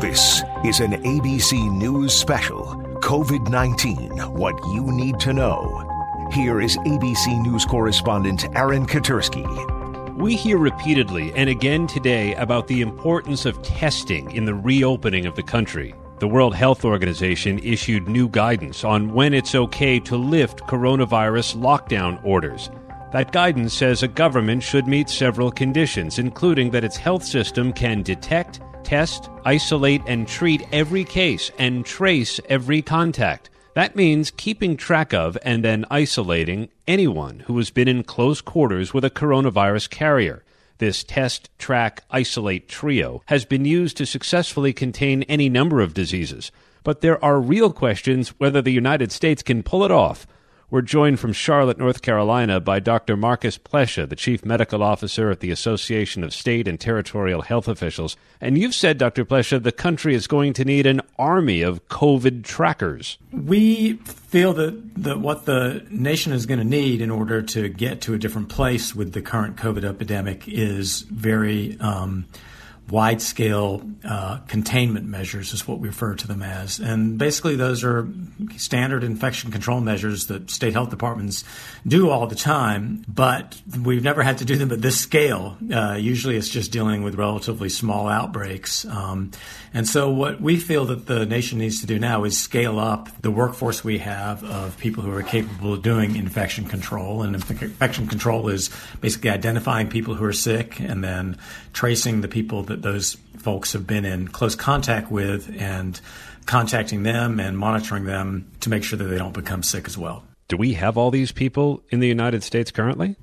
This is an ABC News special COVID 19 What You Need to Know. Here is ABC News correspondent Aaron Katersky. We hear repeatedly and again today about the importance of testing in the reopening of the country. The World Health Organization issued new guidance on when it's okay to lift coronavirus lockdown orders. That guidance says a government should meet several conditions, including that its health system can detect, test, isolate, and treat every case and trace every contact. That means keeping track of and then isolating anyone who has been in close quarters with a coronavirus carrier. This test, track, isolate trio has been used to successfully contain any number of diseases. But there are real questions whether the United States can pull it off. We're joined from Charlotte, North Carolina by Dr. Marcus Plescia, the Chief Medical Officer at the Association of State and Territorial Health Officials. And you've said, Dr. Plescia, the country is going to need an army of COVID trackers. We feel that, that what the nation is going to need in order to get to a different place with the current COVID epidemic is very. Um, wide scale uh, containment measures, is what we refer to them as. And basically, those are standard infection control measures that state health departments do all the time, but we've never had to do them at this scale. Uh, usually, it's just dealing with relatively small outbreaks. Um, and so, what we feel that the nation needs to do now is scale up the workforce we have of people who are capable of doing infection control. And infection control is basically identifying people who are sick and then tracing the people that those folks have been in close contact with and contacting them and monitoring them to make sure that they don't become sick as well. Do we have all these people in the United States currently?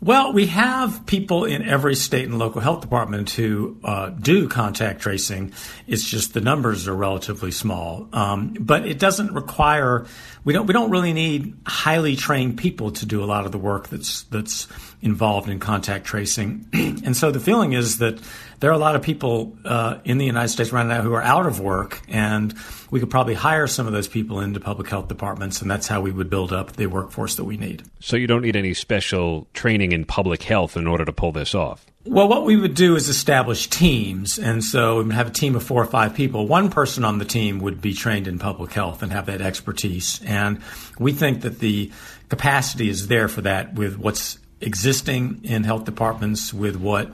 Well, we have people in every state and local health department who uh, do contact tracing. It's just the numbers are relatively small, um, but it doesn't require. We don't. We don't really need highly trained people to do a lot of the work that's that's involved in contact tracing. and so the feeling is that there are a lot of people uh, in the United States right now who are out of work, and we could probably hire some of those people into public health departments, and that's how we would build up the workforce that we need. So you don't need any special training in public health in order to pull this off. Well, what we would do is establish teams. And so we would have a team of four or five people. One person on the team would be trained in public health and have that expertise. And we think that the capacity is there for that with what's existing in health departments, with what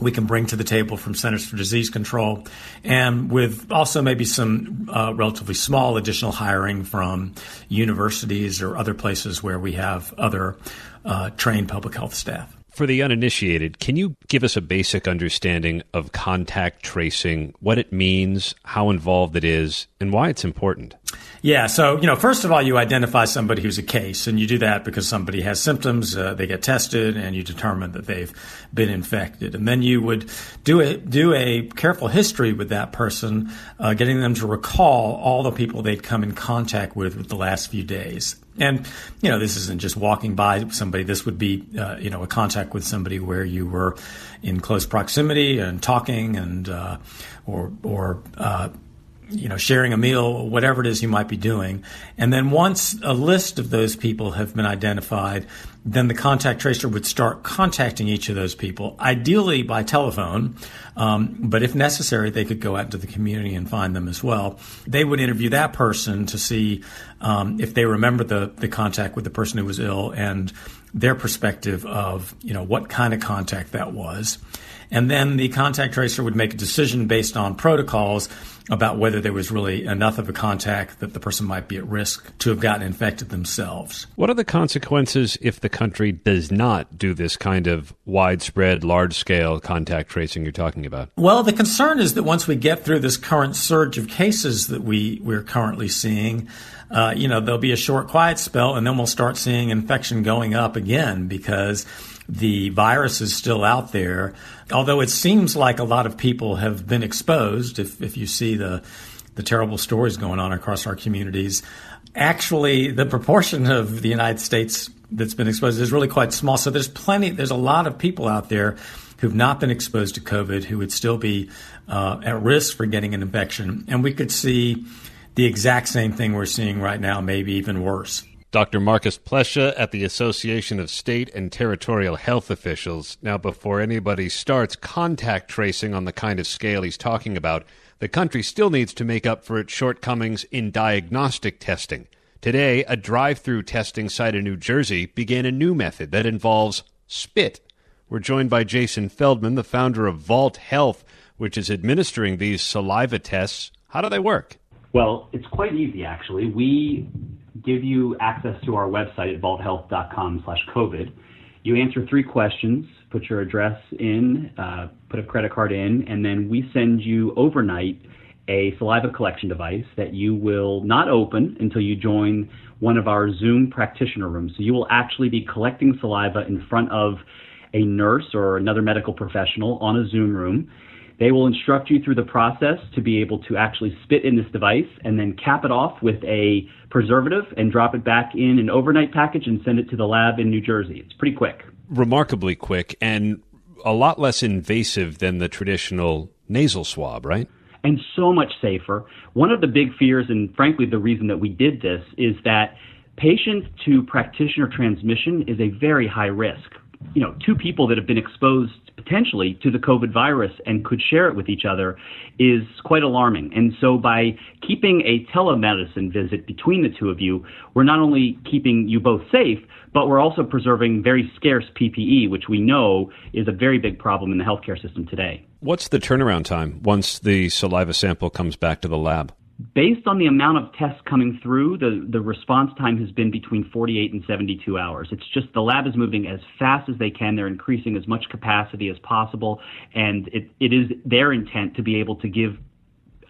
we can bring to the table from Centers for Disease Control, and with also maybe some uh, relatively small additional hiring from universities or other places where we have other uh, trained public health staff. For the uninitiated, can you give us a basic understanding of contact tracing, what it means, how involved it is, and why it's important? Yeah, so, you know, first of all, you identify somebody who's a case, and you do that because somebody has symptoms, uh, they get tested, and you determine that they've been infected. And then you would do a, do a careful history with that person, uh, getting them to recall all the people they'd come in contact with with the last few days. And, you know, this isn't just walking by somebody. This would be, uh, you know, a contact with somebody where you were in close proximity and talking and, uh, or, or, uh, you know, sharing a meal, whatever it is you might be doing. And then once a list of those people have been identified, then the contact tracer would start contacting each of those people, ideally by telephone. Um, but if necessary, they could go out into the community and find them as well. They would interview that person to see um, if they remember the, the contact with the person who was ill and their perspective of, you know, what kind of contact that was. And then the contact tracer would make a decision based on protocols about whether there was really enough of a contact that the person might be at risk to have gotten infected themselves. What are the consequences if the country does not do this kind of widespread, large scale contact tracing you're talking about? Well, the concern is that once we get through this current surge of cases that we, we're currently seeing, uh, you know, there'll be a short quiet spell and then we'll start seeing infection going up again because the virus is still out there. Although it seems like a lot of people have been exposed, if, if you see the, the terrible stories going on across our communities, actually the proportion of the United States that's been exposed is really quite small. So there's plenty, there's a lot of people out there who've not been exposed to COVID who would still be uh, at risk for getting an infection. And we could see the exact same thing we're seeing right now, maybe even worse. Dr. Marcus Plescia at the Association of State and Territorial Health Officials. Now, before anybody starts contact tracing on the kind of scale he's talking about, the country still needs to make up for its shortcomings in diagnostic testing. Today, a drive through testing site in New Jersey began a new method that involves spit. We're joined by Jason Feldman, the founder of Vault Health, which is administering these saliva tests. How do they work? Well, it's quite easy, actually. We give you access to our website at vaulthealth.com slash COVID. You answer three questions, put your address in, uh, put a credit card in, and then we send you overnight a saliva collection device that you will not open until you join one of our Zoom practitioner rooms. So you will actually be collecting saliva in front of a nurse or another medical professional on a Zoom room. They will instruct you through the process to be able to actually spit in this device and then cap it off with a preservative and drop it back in an overnight package and send it to the lab in New Jersey. It's pretty quick. Remarkably quick and a lot less invasive than the traditional nasal swab, right? And so much safer. One of the big fears, and frankly, the reason that we did this, is that patient to practitioner transmission is a very high risk you know, two people that have been exposed potentially to the COVID virus and could share it with each other is quite alarming. And so by keeping a telemedicine visit between the two of you, we're not only keeping you both safe, but we're also preserving very scarce PPE, which we know is a very big problem in the healthcare system today. What's the turnaround time once the saliva sample comes back to the lab? Based on the amount of tests coming through, the, the response time has been between 48 and 72 hours. It's just the lab is moving as fast as they can. They're increasing as much capacity as possible, and it, it is their intent to be able to give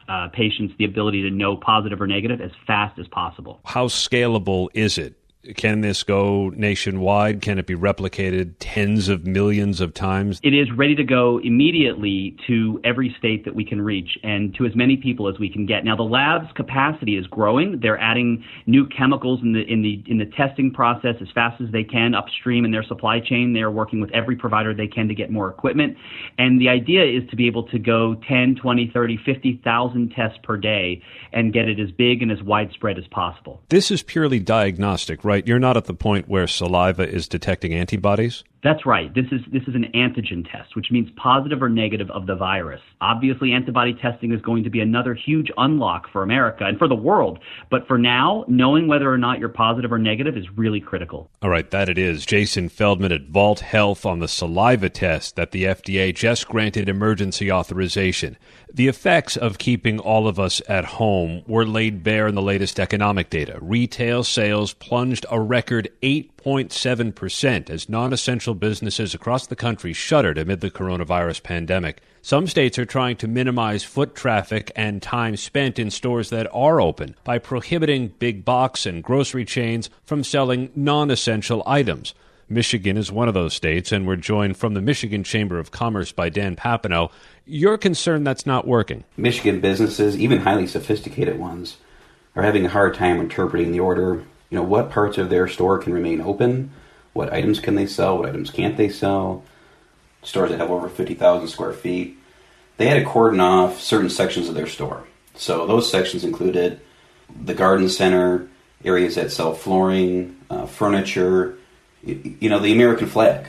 uh, patients the ability to know positive or negative as fast as possible. How scalable is it? Can this go nationwide? Can it be replicated tens of millions of times? It is ready to go immediately to every state that we can reach and to as many people as we can get. Now the lab's capacity is growing. They're adding new chemicals in the in the in the testing process as fast as they can upstream in their supply chain. They're working with every provider they can to get more equipment. And the idea is to be able to go 10, 20, 30, 50,000 tests per day and get it as big and as widespread as possible. This is purely diagnostic, right? You're not at the point where saliva is detecting antibodies? That's right. This is this is an antigen test, which means positive or negative of the virus. Obviously, antibody testing is going to be another huge unlock for America and for the world. But for now, knowing whether or not you're positive or negative is really critical. All right, that it is. Jason Feldman at Vault Health on the saliva test that the FDA just granted emergency authorization. The effects of keeping all of us at home were laid bare in the latest economic data. Retail sales plunged a record 8.7% as non essential businesses across the country shuttered amid the coronavirus pandemic. Some states are trying to minimize foot traffic and time spent in stores that are open by prohibiting big box and grocery chains from selling non essential items. Michigan is one of those states, and we're joined from the Michigan Chamber of Commerce by Dan Papineau. You're concerned that's not working. Michigan businesses, even highly sophisticated ones, are having a hard time interpreting the order. You know, what parts of their store can remain open what items can they sell? What items can't they sell? Stores that have over 50,000 square feet. They had to cordon off certain sections of their store. So those sections included the garden center, areas that sell flooring, uh, furniture, you, you know, the American flag.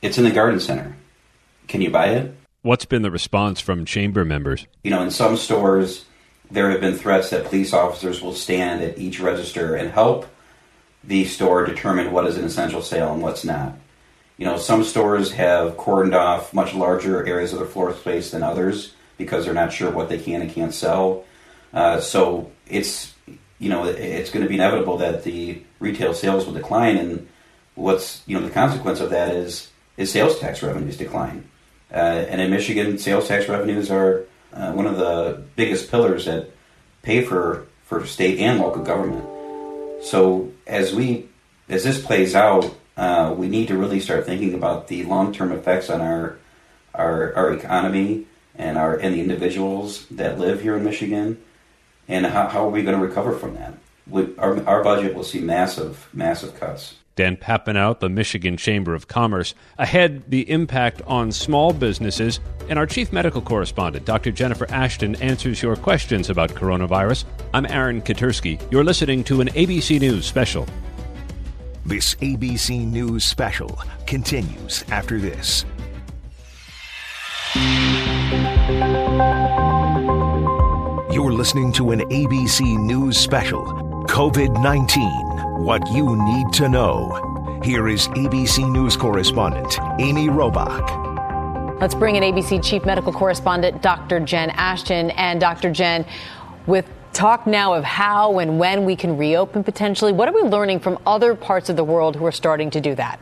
It's in the garden center. Can you buy it? What's been the response from chamber members? You know, in some stores, there have been threats that police officers will stand at each register and help the store determine what is an essential sale and what's not. You know, some stores have cordoned off much larger areas of their floor space than others because they're not sure what they can and can't sell. Uh, so it's you know it's going to be inevitable that the retail sales will decline, and what's you know the consequence of that is is sales tax revenues decline. Uh, and in Michigan, sales tax revenues are uh, one of the biggest pillars that pay for for state and local government. So as we as this plays out, uh, we need to really start thinking about the long term effects on our, our our economy and our and the individuals that live here in Michigan, and how, how are we going to recover from that? We, our, our budget will see massive massive cuts. Dan Papineau, the Michigan Chamber of Commerce. Ahead, the impact on small businesses, and our chief medical correspondent, Dr. Jennifer Ashton, answers your questions about coronavirus. I'm Aaron Katersky. You're listening to an ABC News special. This ABC News special continues after this. You're listening to an ABC News special COVID 19 What You Need to Know. Here is ABC News correspondent Amy Robach. Let's bring in ABC Chief Medical Correspondent Dr. Jen Ashton. And Dr. Jen, with talk now of how and when we can reopen potentially, what are we learning from other parts of the world who are starting to do that?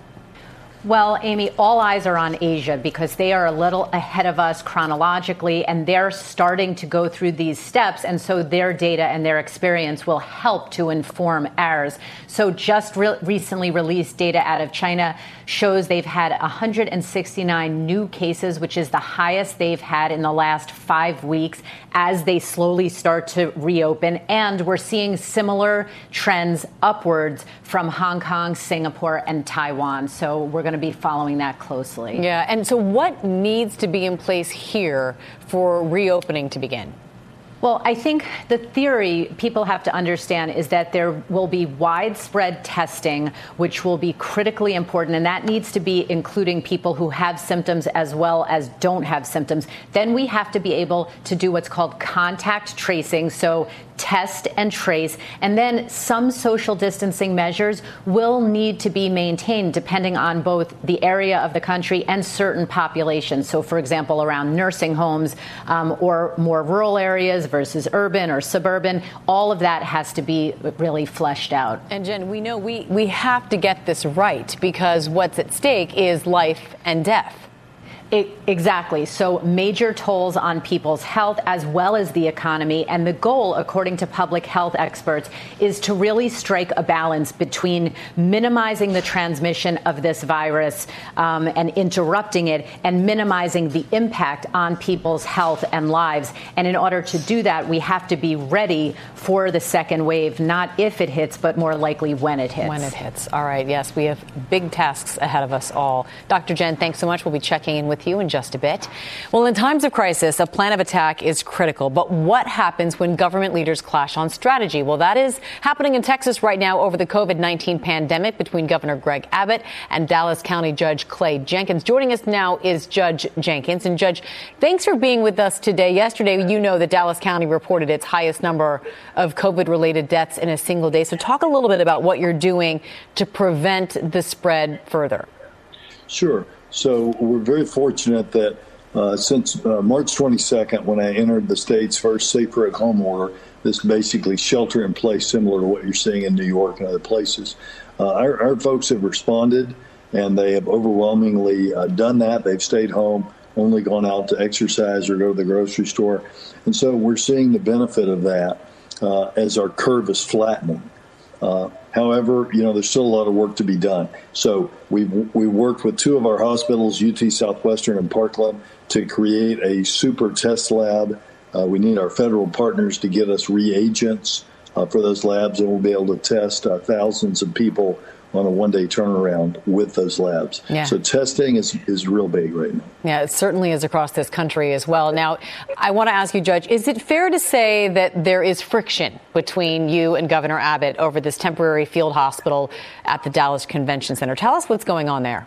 Well, Amy, all eyes are on Asia because they are a little ahead of us chronologically and they're starting to go through these steps. And so their data and their experience will help to inform ours. So, just re- recently released data out of China shows they've had 169 new cases, which is the highest they've had in the last five weeks as they slowly start to reopen. And we're seeing similar trends upwards from Hong Kong, Singapore, and Taiwan. So, we're going to be following that closely. Yeah. And so, what needs to be in place here for reopening to begin? Well, I think the theory people have to understand is that there will be widespread testing, which will be critically important, and that needs to be including people who have symptoms as well as don't have symptoms. Then we have to be able to do what's called contact tracing. So test and trace. And then some social distancing measures will need to be maintained depending on both the area of the country and certain populations. So, for example, around nursing homes um, or more rural areas versus urban or suburban, all of that has to be really fleshed out. And Jen, we know we, we have to get this right because what's at stake is life and death. It, exactly. So, major tolls on people's health as well as the economy. And the goal, according to public health experts, is to really strike a balance between minimizing the transmission of this virus um, and interrupting it and minimizing the impact on people's health and lives. And in order to do that, we have to be ready for the second wave, not if it hits, but more likely when it hits. When it hits. All right. Yes, we have big tasks ahead of us all. Dr. Jen, thanks so much. We'll be checking in with with you in just a bit. Well, in times of crisis, a plan of attack is critical. But what happens when government leaders clash on strategy? Well, that is happening in Texas right now over the COVID 19 pandemic between Governor Greg Abbott and Dallas County Judge Clay Jenkins. Joining us now is Judge Jenkins. And, Judge, thanks for being with us today. Yesterday, you know that Dallas County reported its highest number of COVID related deaths in a single day. So, talk a little bit about what you're doing to prevent the spread further. Sure. So we're very fortunate that uh, since uh, March 22nd, when I entered the state's first safer at home order, this basically shelter in place, similar to what you're seeing in New York and other places, uh, our, our, folks have responded and they have overwhelmingly uh, done that. They've stayed home, only gone out to exercise or go to the grocery store. And so we're seeing the benefit of that uh, as our curve is flattening. Uh, however, you know, there's still a lot of work to be done. So we we worked with two of our hospitals, UT Southwestern and Parkland, to create a super test lab. Uh, we need our federal partners to get us reagents uh, for those labs, and we'll be able to test uh, thousands of people on a one day turnaround with those labs. Yeah. So testing is, is real big right now. Yeah, it certainly is across this country as well. Now, I want to ask you, Judge, is it fair to say that there is friction between you and Governor Abbott over this temporary field hospital at the Dallas Convention Center? Tell us what's going on there.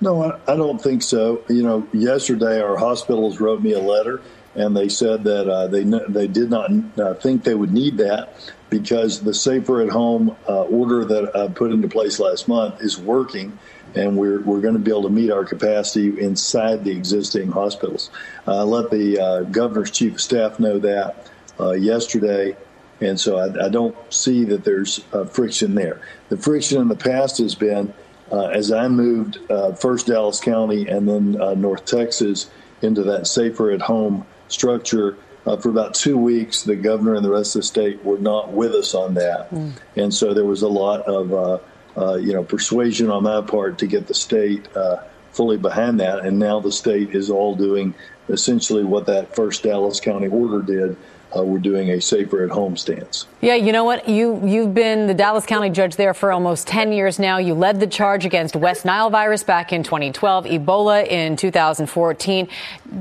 No, I don't think so. You know, yesterday our hospitals wrote me a letter and they said that uh, they they did not uh, think they would need that because the safer at home uh, order that I put into place last month is working, and we're we're going to be able to meet our capacity inside the existing hospitals. I let the uh, governor's chief of staff know that uh, yesterday. And so I, I, don't see that there's uh, friction there. The friction in the past has been as I moved first Dallas County and then North Texas into that safer at home structure. Uh, for about two weeks, the governor and the rest of the state were not with us on that, mm. and so there was a lot of uh, uh, you know persuasion on my part to get the state uh, fully behind that. And now the state is all doing essentially what that first Dallas County order did, uh, we're doing a safer at home stance. Yeah, you know what? You you've been the Dallas County judge there for almost 10 years now. You led the charge against West Nile virus back in 2012, Ebola in 2014.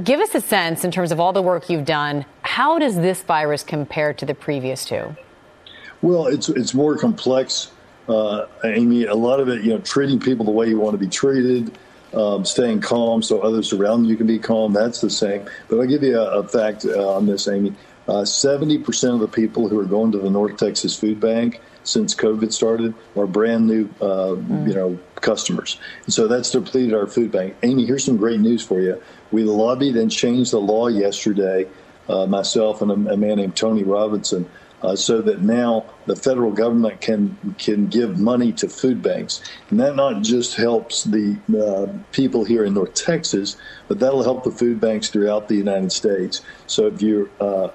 Give us a sense in terms of all the work you've done. How does this virus compare to the previous two? Well, it's it's more complex uh, Amy, a lot of it, you know, treating people the way you want to be treated, um, staying calm so others around you can be calm. That's the same. But I'll give you a, a fact uh, on this, Amy. Uh, 70% of the people who are going to the North Texas Food Bank since COVID started are brand new, uh, mm. you know, customers. And so that's depleted our food bank. Amy, here's some great news for you. We lobbied and changed the law yesterday, uh, myself and a, a, man named Tony Robinson, uh, so that now the federal government can can give money to food banks, and that not just helps the uh, people here in North Texas, but that'll help the food banks throughout the United States. So if you uh,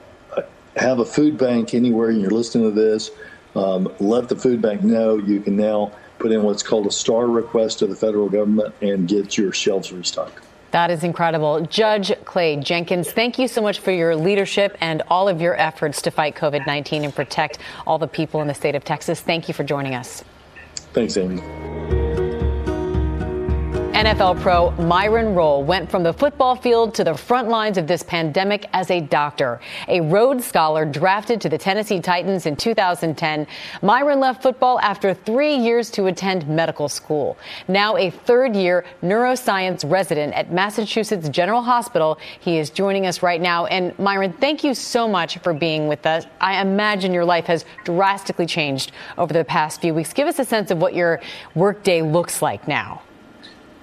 have a food bank anywhere and you're listening to this, um, let the food bank know you can now put in what's called a star request to the federal government and get your shelves restocked. That is incredible. Judge Clay Jenkins, thank you so much for your leadership and all of your efforts to fight COVID 19 and protect all the people in the state of Texas. Thank you for joining us. Thanks, Amy. NFL pro Myron Rolle went from the football field to the front lines of this pandemic as a doctor. A Rhodes Scholar drafted to the Tennessee Titans in 2010, Myron left football after three years to attend medical school. Now a third year neuroscience resident at Massachusetts General Hospital, he is joining us right now. And Myron, thank you so much for being with us. I imagine your life has drastically changed over the past few weeks. Give us a sense of what your workday looks like now.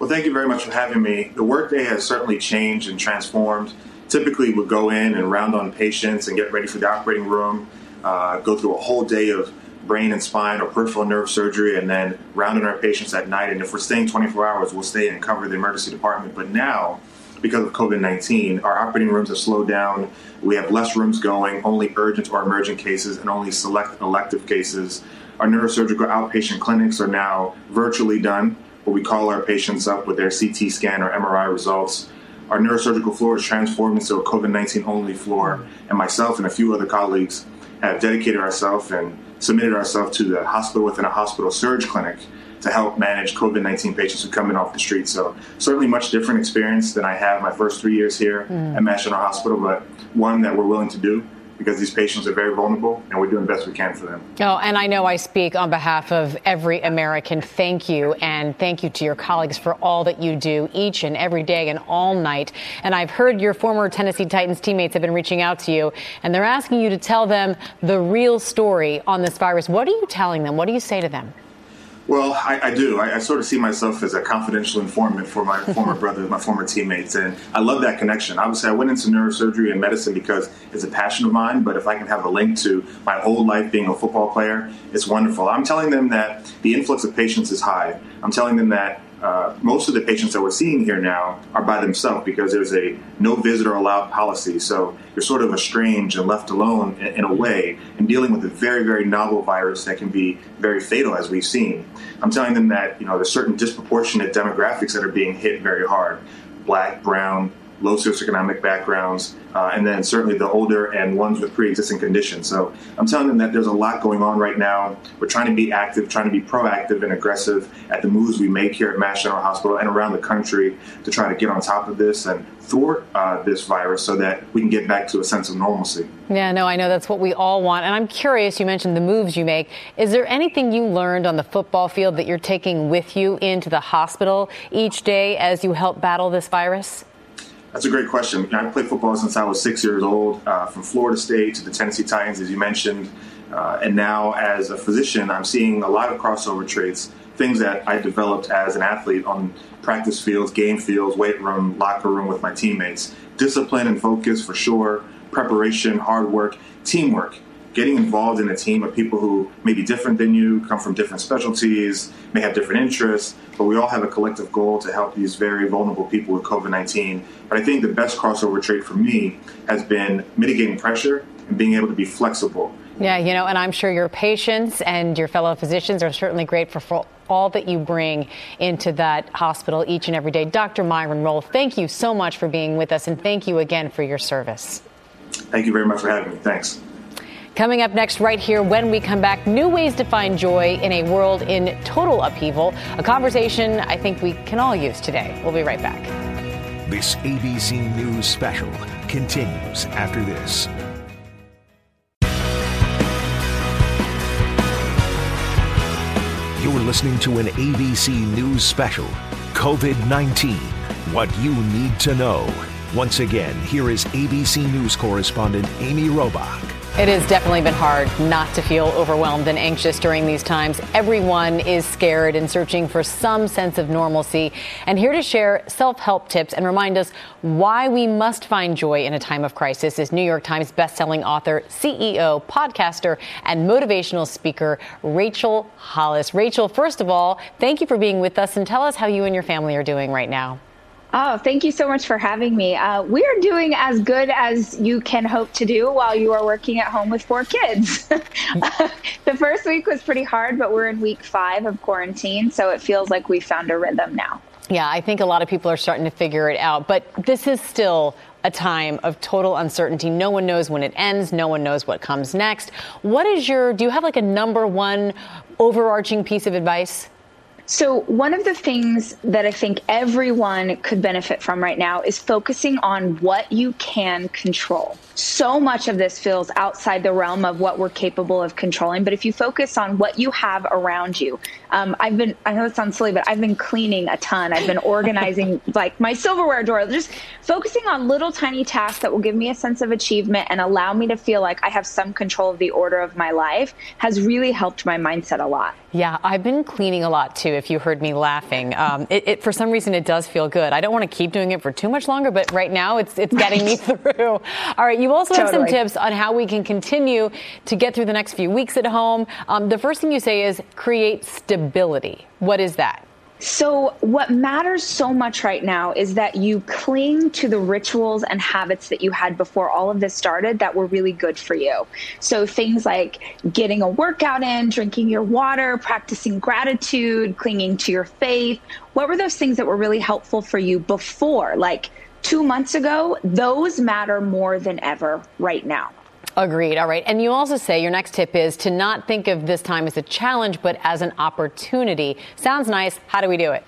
Well, thank you very much for having me. The workday has certainly changed and transformed. Typically, we go in and round on patients and get ready for the operating room, uh, go through a whole day of brain and spine or peripheral nerve surgery, and then round on our patients at night. And if we're staying 24 hours, we'll stay and cover the emergency department. But now, because of COVID 19, our operating rooms have slowed down. We have less rooms going, only urgent or emergent cases, and only select elective cases. Our neurosurgical outpatient clinics are now virtually done where we call our patients up with their CT scan or MRI results. Our neurosurgical floor is transformed into a COVID 19 only floor, and myself and a few other colleagues have dedicated ourselves and submitted ourselves to the hospital within a hospital surge clinic to help manage COVID 19 patients who come in off the street. So, certainly much different experience than I had my first three years here mm. at Mass General Hospital, but one that we're willing to do because these patients are very vulnerable and we're doing the best we can for them. Oh, and I know I speak on behalf of every American. Thank you. And thank you to your colleagues for all that you do each and every day and all night. And I've heard your former Tennessee Titans teammates have been reaching out to you and they're asking you to tell them the real story on this virus. What are you telling them? What do you say to them? Well, I, I do. I, I, sort of see myself as a confidential informant for my former brothers, my former teammates, and I love that connection. Obviously, I went into neurosurgery and medicine because it's a passion of mine, but if I can have a link to my whole life being a football player, it's wonderful. I'm telling them that the influx of patients is high. I'm telling them that uh, most of the patients that we're seeing here now are by themselves because there's a no visitor allowed policy. So you're sort of estranged and left alone in, in, a way and dealing with a very, very novel virus that can be very fatal, as we've seen. I'm telling them that you know there's certain disproportionate demographics that are being hit very hard: black, brown, low socioeconomic backgrounds, uh, and then certainly the older and ones with pre-existing conditions. So I'm telling them that there's a lot going on right now. We're trying to be active, trying to be proactive and aggressive at the moves we make here at Mass General Hospital and around the country to try to get on top of this and thwart uh, this virus so that we can get back to a sense of normalcy. Yeah, no, I know that's what we all want. And I'm curious, you mentioned the moves you make. Is there anything you learned on the football field that you're taking with you into the hospital each day as you help battle this virus? That's a great question. I played football since I was six years old, uh, from Florida State to the Tennessee Titans, as you mentioned. Uh, and now, as a physician, I'm seeing a lot of crossover traits, things that I developed as an athlete on practice fields, game fields, weight room, locker room with my teammates. Discipline and focus for sure, preparation, hard work, teamwork getting involved in a team of people who may be different than you, come from different specialties, may have different interests, but we all have a collective goal to help these very vulnerable people with COVID 19. But I think the best crossover trait for me has been mitigating pressure and being able to be flexible. Yeah, you know, and I'm sure your patients and your fellow physicians are certainly grateful for all that you bring into that hospital each and every day. Dr. Myron Rolle, thank you so much for being with us, and thank you again for your service. Thank you very much for having me. Thanks. Coming up next, right here, when we come back, new ways to find joy in a world in total upheaval. A conversation I think we can all use today. We'll be right back. This ABC News special continues after this. You're listening to an ABC News special COVID 19 What You Need to Know. Once again, here is ABC News correspondent Amy Robach. It has definitely been hard not to feel overwhelmed and anxious during these times. Everyone is scared and searching for some sense of normalcy. And here to share self help tips and remind us why we must find joy in a time of crisis is New York Times bestselling author, CEO, podcaster, and motivational speaker, Rachel Hollis. Rachel, first of all, thank you for being with us and tell us how you and your family are doing right now. Oh, thank you so much for having me. Uh, we are doing as good as you can hope to do while you are working at home with four kids. the first week was pretty hard, but we're in week five of quarantine, so it feels like we found a rhythm now. Yeah, I think a lot of people are starting to figure it out, but this is still a time of total uncertainty. No one knows when it ends. No one knows what comes next. What is your, do you have like a number one overarching piece of advice? So, one of the things that I think everyone could benefit from right now is focusing on what you can control. So much of this feels outside the realm of what we're capable of controlling. But if you focus on what you have around you, um, I've been, I know it sounds silly, but I've been cleaning a ton. I've been organizing like my silverware drawer, just focusing on little tiny tasks that will give me a sense of achievement and allow me to feel like I have some control of the order of my life has really helped my mindset a lot. Yeah, I've been cleaning a lot too. If you heard me laughing, um, it, it, for some reason it does feel good. I don't want to keep doing it for too much longer, but right now it's it's getting me through. All right, you also totally. have some tips on how we can continue to get through the next few weeks at home. Um, the first thing you say is create stability. What is that? So, what matters so much right now is that you cling to the rituals and habits that you had before all of this started that were really good for you. So, things like getting a workout in, drinking your water, practicing gratitude, clinging to your faith. What were those things that were really helpful for you before? Like two months ago, those matter more than ever right now. Agreed. All right. And you also say your next tip is to not think of this time as a challenge, but as an opportunity. Sounds nice. How do we do it?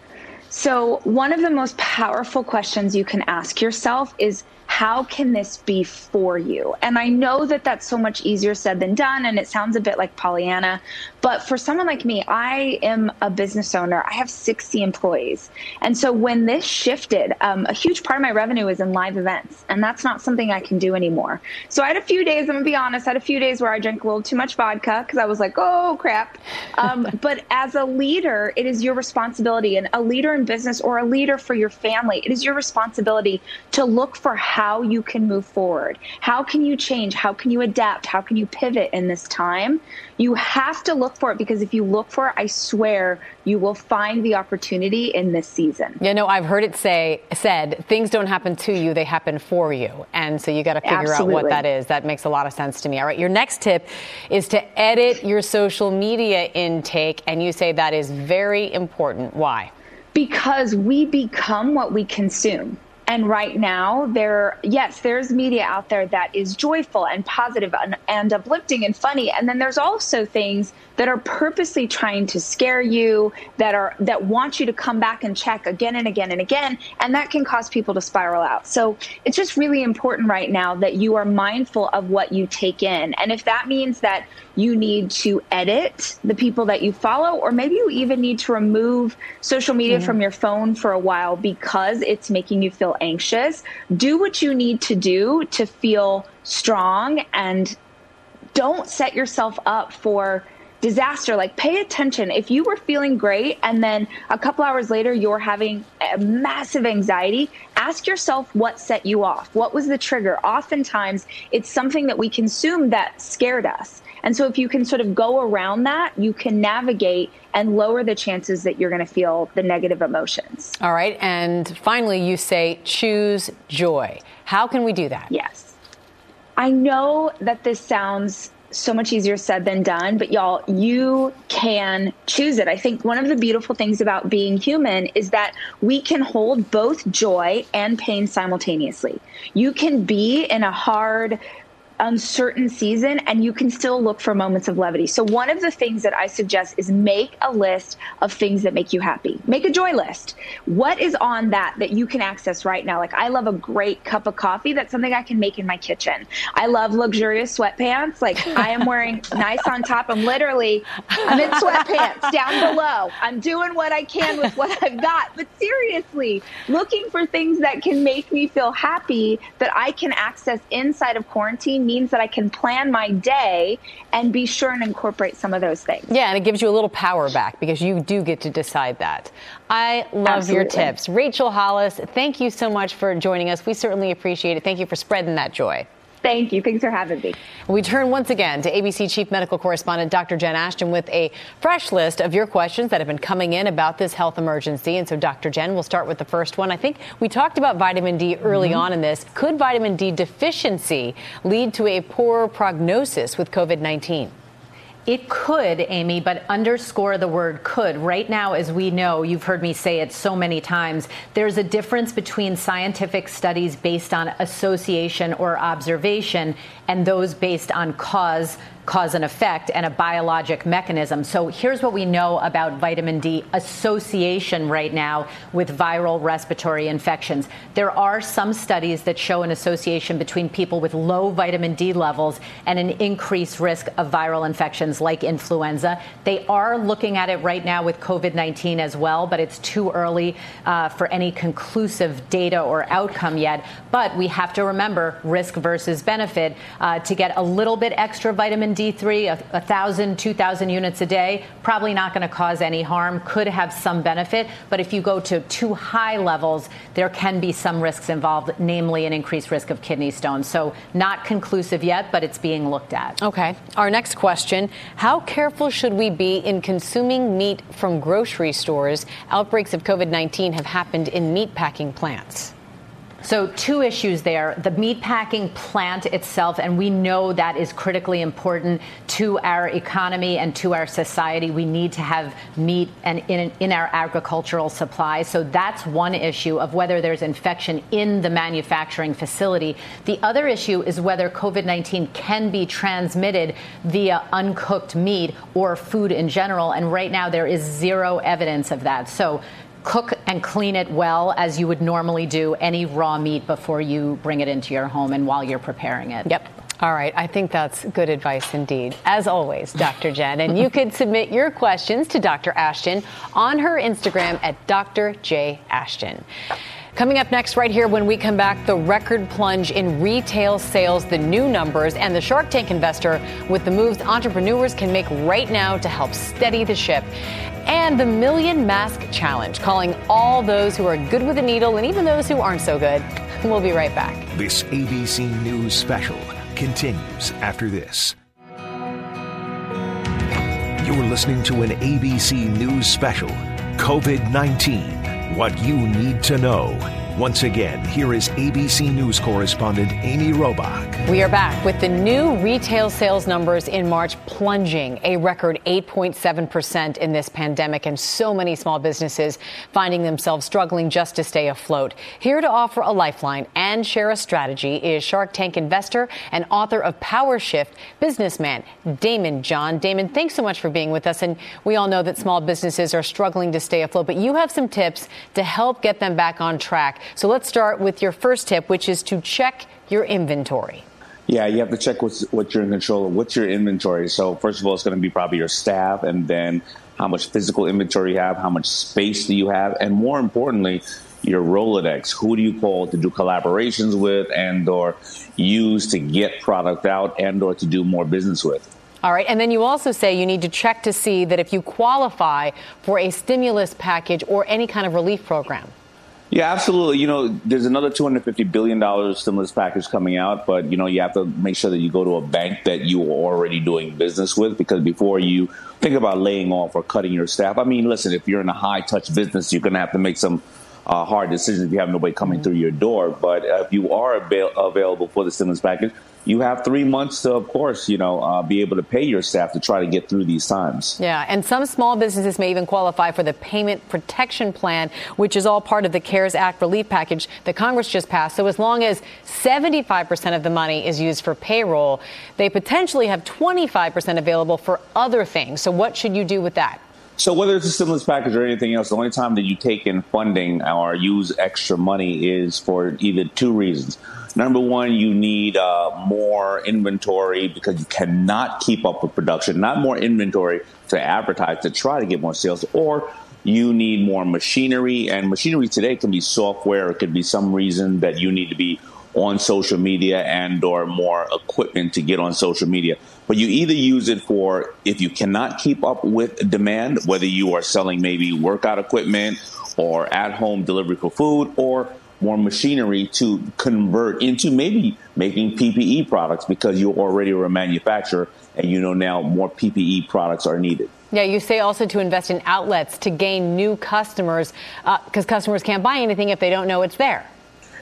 So, one of the most powerful questions you can ask yourself is how can this be for you? And I know that that's so much easier said than done, and it sounds a bit like Pollyanna. But for someone like me, I am a business owner. I have 60 employees. And so when this shifted, um, a huge part of my revenue is in live events, and that's not something I can do anymore. So I had a few days, I'm gonna be honest, I had a few days where I drank a little too much vodka because I was like, oh crap. Um, but as a leader, it is your responsibility, and a leader in business or a leader for your family, it is your responsibility to look for how you can move forward. How can you change? How can you adapt? How can you pivot in this time? You have to look for it because if you look for it, I swear you will find the opportunity in this season. Yeah, know, I've heard it say said things don't happen to you, they happen for you. And so you got to figure Absolutely. out what that is. That makes a lot of sense to me. All right, your next tip is to edit your social media intake and you say that is very important. Why? Because we become what we consume. And right now, there, yes, there's media out there that is joyful and positive and, and uplifting and funny. And then there's also things that are purposely trying to scare you, that are that want you to come back and check again and again and again, and that can cause people to spiral out. So it's just really important right now that you are mindful of what you take in. And if that means that you need to edit the people that you follow, or maybe you even need to remove social media mm-hmm. from your phone for a while because it's making you feel anxious, do what you need to do to feel strong and don't set yourself up for disaster. Like pay attention. If you were feeling great and then a couple hours later you're having a massive anxiety ask yourself what set you off. What was the trigger? Oftentimes it's something that we consume that scared us and so if you can sort of go around that you can navigate and lower the chances that you're going to feel the negative emotions all right and finally you say choose joy how can we do that yes I know that this sounds so much easier said than done, but y'all, you can choose it. I think one of the beautiful things about being human is that we can hold both joy and pain simultaneously. You can be in a hard, uncertain season and you can still look for moments of levity. So one of the things that I suggest is make a list of things that make you happy. Make a joy list. What is on that that you can access right now? Like I love a great cup of coffee. That's something I can make in my kitchen. I love luxurious sweatpants. Like I am wearing nice on top. I'm literally I'm in sweatpants down below. I'm doing what I can with what I've got. But seriously, looking for things that can make me feel happy that I can access inside of quarantine means that I can plan my day and be sure and incorporate some of those things. Yeah, and it gives you a little power back because you do get to decide that. I love Absolutely. your tips. Rachel Hollis, thank you so much for joining us. We certainly appreciate it. Thank you for spreading that joy. Thank you. Thanks for having me. We turn once again to ABC Chief Medical Correspondent Dr. Jen Ashton with a fresh list of your questions that have been coming in about this health emergency. And so, Dr. Jen, we'll start with the first one. I think we talked about vitamin D early mm-hmm. on in this. Could vitamin D deficiency lead to a poor prognosis with COVID 19? It could, Amy, but underscore the word could. Right now, as we know, you've heard me say it so many times, there's a difference between scientific studies based on association or observation and those based on cause cause and effect and a biologic mechanism. So here's what we know about vitamin D association right now with viral respiratory infections. There are some studies that show an association between people with low vitamin D levels and an increased risk of viral infections like influenza. They are looking at it right now with COVID 19 as well, but it's too early uh, for any conclusive data or outcome yet. But we have to remember risk versus benefit uh, to get a little bit extra vitamin D3, a, a thousand, two thousand units a day, probably not going to cause any harm, could have some benefit. But if you go to too high levels, there can be some risks involved, namely an increased risk of kidney stones. So not conclusive yet, but it's being looked at. Okay. Our next question How careful should we be in consuming meat from grocery stores? Outbreaks of COVID 19 have happened in meat packing plants. So, two issues there. The meatpacking plant itself, and we know that is critically important to our economy and to our society. We need to have meat and in, in our agricultural supply. So, that's one issue of whether there's infection in the manufacturing facility. The other issue is whether COVID 19 can be transmitted via uncooked meat or food in general. And right now, there is zero evidence of that. So, cook and clean it well as you would normally do any raw meat before you bring it into your home and while you're preparing it. Yep. All right, I think that's good advice indeed. As always, Dr. Jen. And you can submit your questions to Dr. Ashton on her Instagram at Dr. J. Ashton. Coming up next, right here, when we come back, the record plunge in retail sales, the new numbers, and the Shark Tank investor with the moves entrepreneurs can make right now to help steady the ship and the Million Mask Challenge, calling all those who are good with a needle and even those who aren't so good. We'll be right back. This ABC News special continues after this. You're listening to an ABC News special COVID 19 What You Need to Know. Once again, here is ABC News correspondent Amy Robach. We are back with the new retail sales numbers in March plunging a record 8.7% in this pandemic, and so many small businesses finding themselves struggling just to stay afloat. Here to offer a lifeline and share a strategy is Shark Tank investor and author of Power Shift, businessman Daymond John. Daymond, thanks so much for being with us. And we all know that small businesses are struggling to stay afloat, but you have some tips to help get them back on track. So let's start with your first tip, which is to check your inventory. Yeah, you have to check what's, what you're in control of. What's your inventory? So, first of all, it's going to be probably your staff, and then how much physical inventory you have, how much space do you have, and more importantly, your Rolodex. Who do you call to do collaborations with, and or use to get product out, and or to do more business with? All right. And then you also say you need to check to see that if you qualify for a stimulus package or any kind of relief program. Yeah, absolutely. You know, there's another $250 billion stimulus package coming out, but, you know, you have to make sure that you go to a bank that you are already doing business with because before you think about laying off or cutting your staff, I mean, listen, if you're in a high touch business, you're going to have to make some uh, hard decisions if you have nobody coming mm-hmm. through your door. But if you are avail- available for the stimulus package, you have three months to, of course, you know, uh, be able to pay your staff to try to get through these times. Yeah, and some small businesses may even qualify for the Payment Protection Plan, which is all part of the CARES Act relief package that Congress just passed. So as long as 75% of the money is used for payroll, they potentially have 25% available for other things. So what should you do with that? So whether it's a stimulus package or anything else, the only time that you take in funding or use extra money is for either two reasons. Number one, you need uh, more inventory because you cannot keep up with production, not more inventory to advertise to try to get more sales, or you need more machinery. And machinery today can be software, it could be some reason that you need to be on social media and or more equipment to get on social media. But you either use it for if you cannot keep up with demand, whether you are selling maybe workout equipment or at home delivery for food or more machinery to convert into maybe making PPE products because you already are a manufacturer and you know now more PPE products are needed. Yeah, you say also to invest in outlets to gain new customers because uh, customers can't buy anything if they don't know it's there.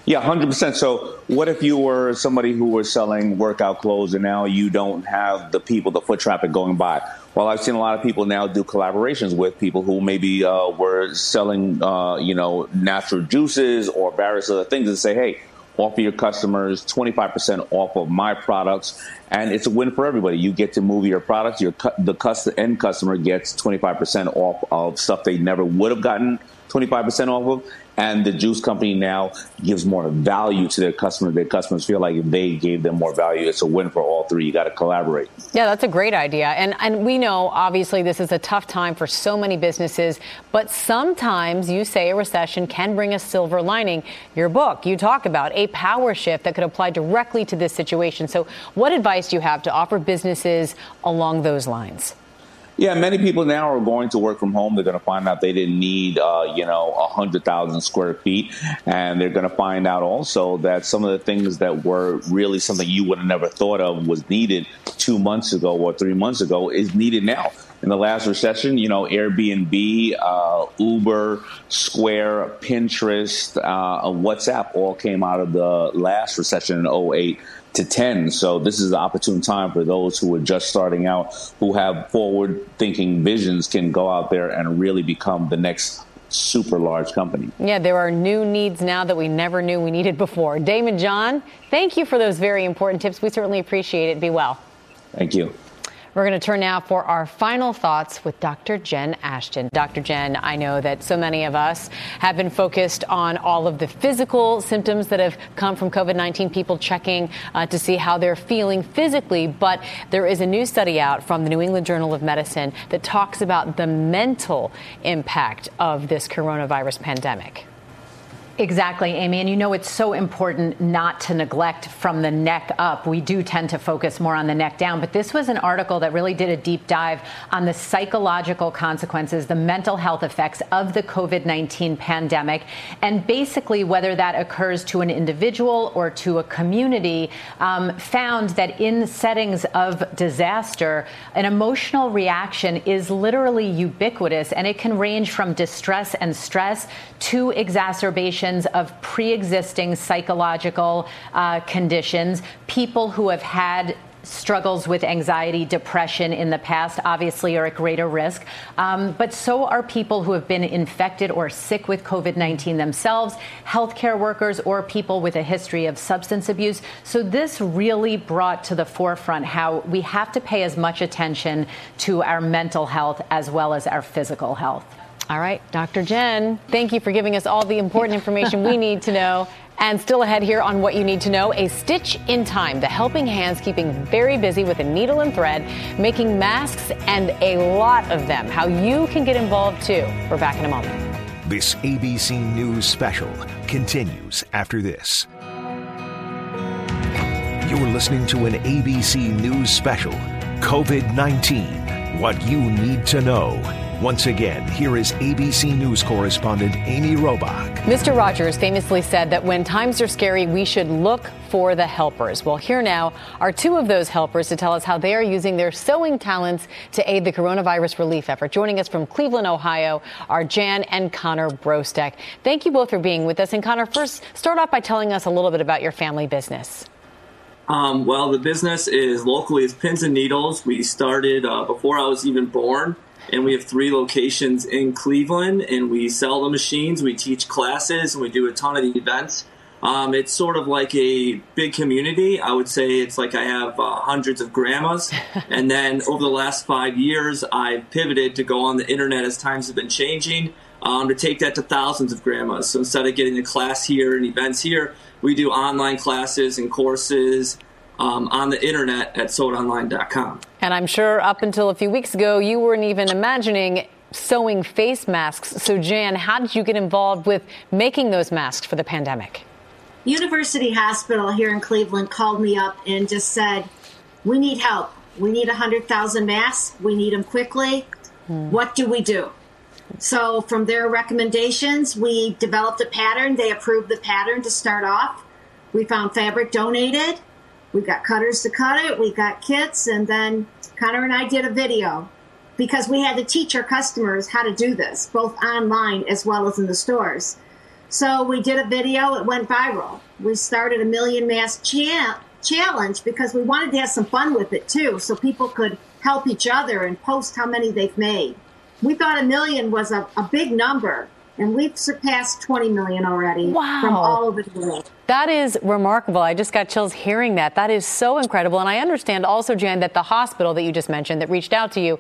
Yeah, 100%. So, what if you were somebody who was selling workout clothes and now you don't have the people, the foot traffic going by? Well, I've seen a lot of people now do collaborations with people who maybe uh, were selling, uh, you know, natural juices or various other things and say, hey, offer your customers 25% off of my products. And it's a win for everybody. You get to move your products. Your the end customer gets 25% off of stuff they never would have gotten 25% off of and the juice company now gives more value to their customers. Their customers feel like if they gave them more value, it's a win for all three. You got to collaborate. Yeah, that's a great idea. And and we know obviously this is a tough time for so many businesses, but sometimes you say a recession can bring a silver lining. Your book, you talk about a power shift that could apply directly to this situation. So, what advice do you have to offer businesses along those lines? Yeah, many people now are going to work from home. They're going to find out they didn't need, uh, you know, 100,000 square feet. And they're going to find out also that some of the things that were really something you would have never thought of was needed two months ago or three months ago is needed now. In the last recession, you know, Airbnb, uh, Uber, Square, Pinterest, uh, WhatsApp all came out of the last recession in 08 to 10. So this is the opportune time for those who are just starting out, who have forward thinking visions, can go out there and really become the next super large company. Yeah, there are new needs now that we never knew we needed before. Daymond John, thank you for those very important tips. We certainly appreciate it. Be well. Thank you. We're going to turn now for our final thoughts with Dr. Jen Ashton. Dr. Jen, I know that so many of us have been focused on all of the physical symptoms that have come from COVID 19, people checking uh, to see how they're feeling physically, but there is a new study out from the New England Journal of Medicine that talks about the mental impact of this coronavirus pandemic. Exactly, Amy. And you know, it's so important not to neglect from the neck up. We do tend to focus more on the neck down. But this was an article that really did a deep dive on the psychological consequences, the mental health effects of the COVID 19 pandemic, and basically whether that occurs to an individual or to a community. Um, found that in settings of disaster, an emotional reaction is literally ubiquitous and it can range from distress and stress to exacerbation of pre existing psychological uh, conditions, people who have had struggles with anxiety, depression in the past, obviously are at greater risk. Um, but so are people who have been infected or sick with COVID 19 themselves, healthcare workers, or people with a history of substance abuse. So this really brought to the forefront how we have to pay as much attention to our mental health as well as our physical health. All right, Dr. Jen, thank you for giving us all the important information we need to know. And still ahead here on what you need to know a stitch in time, the helping hands keeping very busy with a needle and thread, making masks and a lot of them. How you can get involved too. We're back in a moment. This ABC News special continues after this. You're listening to an ABC News special COVID 19 What You Need to Know. Once again, here is ABC News correspondent Amy Robach. Mr. Rogers famously said that when times are scary, we should look for the helpers. Well, here now are two of those helpers to tell us how they are using their sewing talents to aid the coronavirus relief effort. Joining us from Cleveland, Ohio, are Jan and Connor Brostek. Thank you both for being with us. And Connor, first, start off by telling us a little bit about your family business. Um, well, the business is locally is Pins and Needles. We started uh, before I was even born, and we have three locations in Cleveland. And we sell the machines, we teach classes, and we do a ton of the events. Um, it's sort of like a big community. I would say it's like I have uh, hundreds of grandmas. and then over the last five years, I've pivoted to go on the internet as times have been changing um, to take that to thousands of grandmas. So instead of getting a class here and events here, we do online classes and courses um, on the internet at sewitonline.com. And I'm sure up until a few weeks ago, you weren't even imagining sewing face masks. So, Jan, how did you get involved with making those masks for the pandemic? University Hospital here in Cleveland called me up and just said, We need help. We need 100,000 masks. We need them quickly. Hmm. What do we do? So, from their recommendations, we developed a pattern. They approved the pattern to start off. We found fabric donated. We got cutters to cut it. We got kits. And then Connor and I did a video because we had to teach our customers how to do this, both online as well as in the stores. So we did a video. It went viral. We started a million mask cha- challenge because we wanted to have some fun with it too, so people could help each other and post how many they've made. We thought a million was a, a big number, and we've surpassed 20 million already wow. from all over the world. That is remarkable. I just got chills hearing that. That is so incredible. And I understand also, Jan, that the hospital that you just mentioned that reached out to you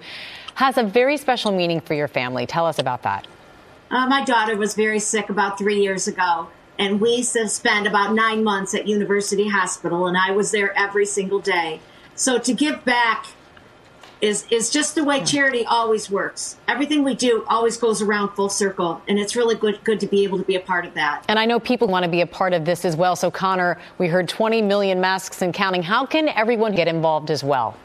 has a very special meaning for your family. Tell us about that. Uh, my daughter was very sick about three years ago, and we spent about nine months at University Hospital, and I was there every single day. So to give back is is just the way charity always works. Everything we do always goes around full circle, and it's really good good to be able to be a part of that. And I know people want to be a part of this as well. So Connor, we heard 20 million masks and counting. How can everyone get involved as well?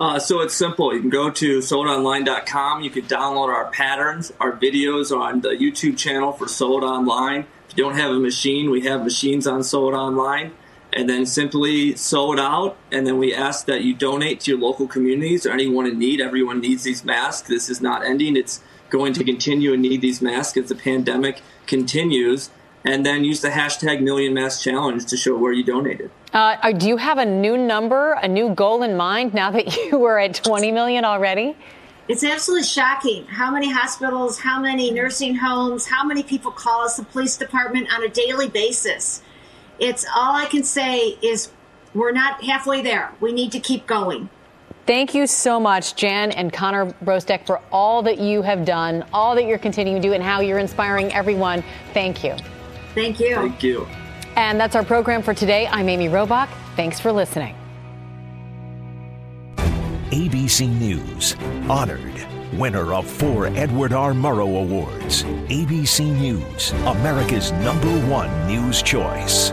Uh, so it's simple. You can go to sewitonline.com. You can download our patterns. Our videos are on the YouTube channel for Sew It Online. If you don't have a machine, we have machines on Sew It Online. And then simply sew it out. And then we ask that you donate to your local communities or anyone in need. Everyone needs these masks. This is not ending. It's going to continue and need these masks as the pandemic continues and then use the hashtag Million Mask Challenge to show where you donated. Uh, uh do you have a new number, a new goal in mind now that you were at 20 million already? It's absolutely shocking how many hospitals, how many nursing homes, how many people call us the police department on a daily basis. It's all I can say is we're not halfway there. We need to keep going. Thank you so much, Jan and Connor Brostek, for all that you have done, all that you're continuing to do, and how you're inspiring everyone. Thank you. Thank you. Thank you. And that's our program for today. I'm Amy Robach. Thanks for listening. ABC News, honored winner of four Edward R. Murrow Awards. ABC News, America's number one news choice.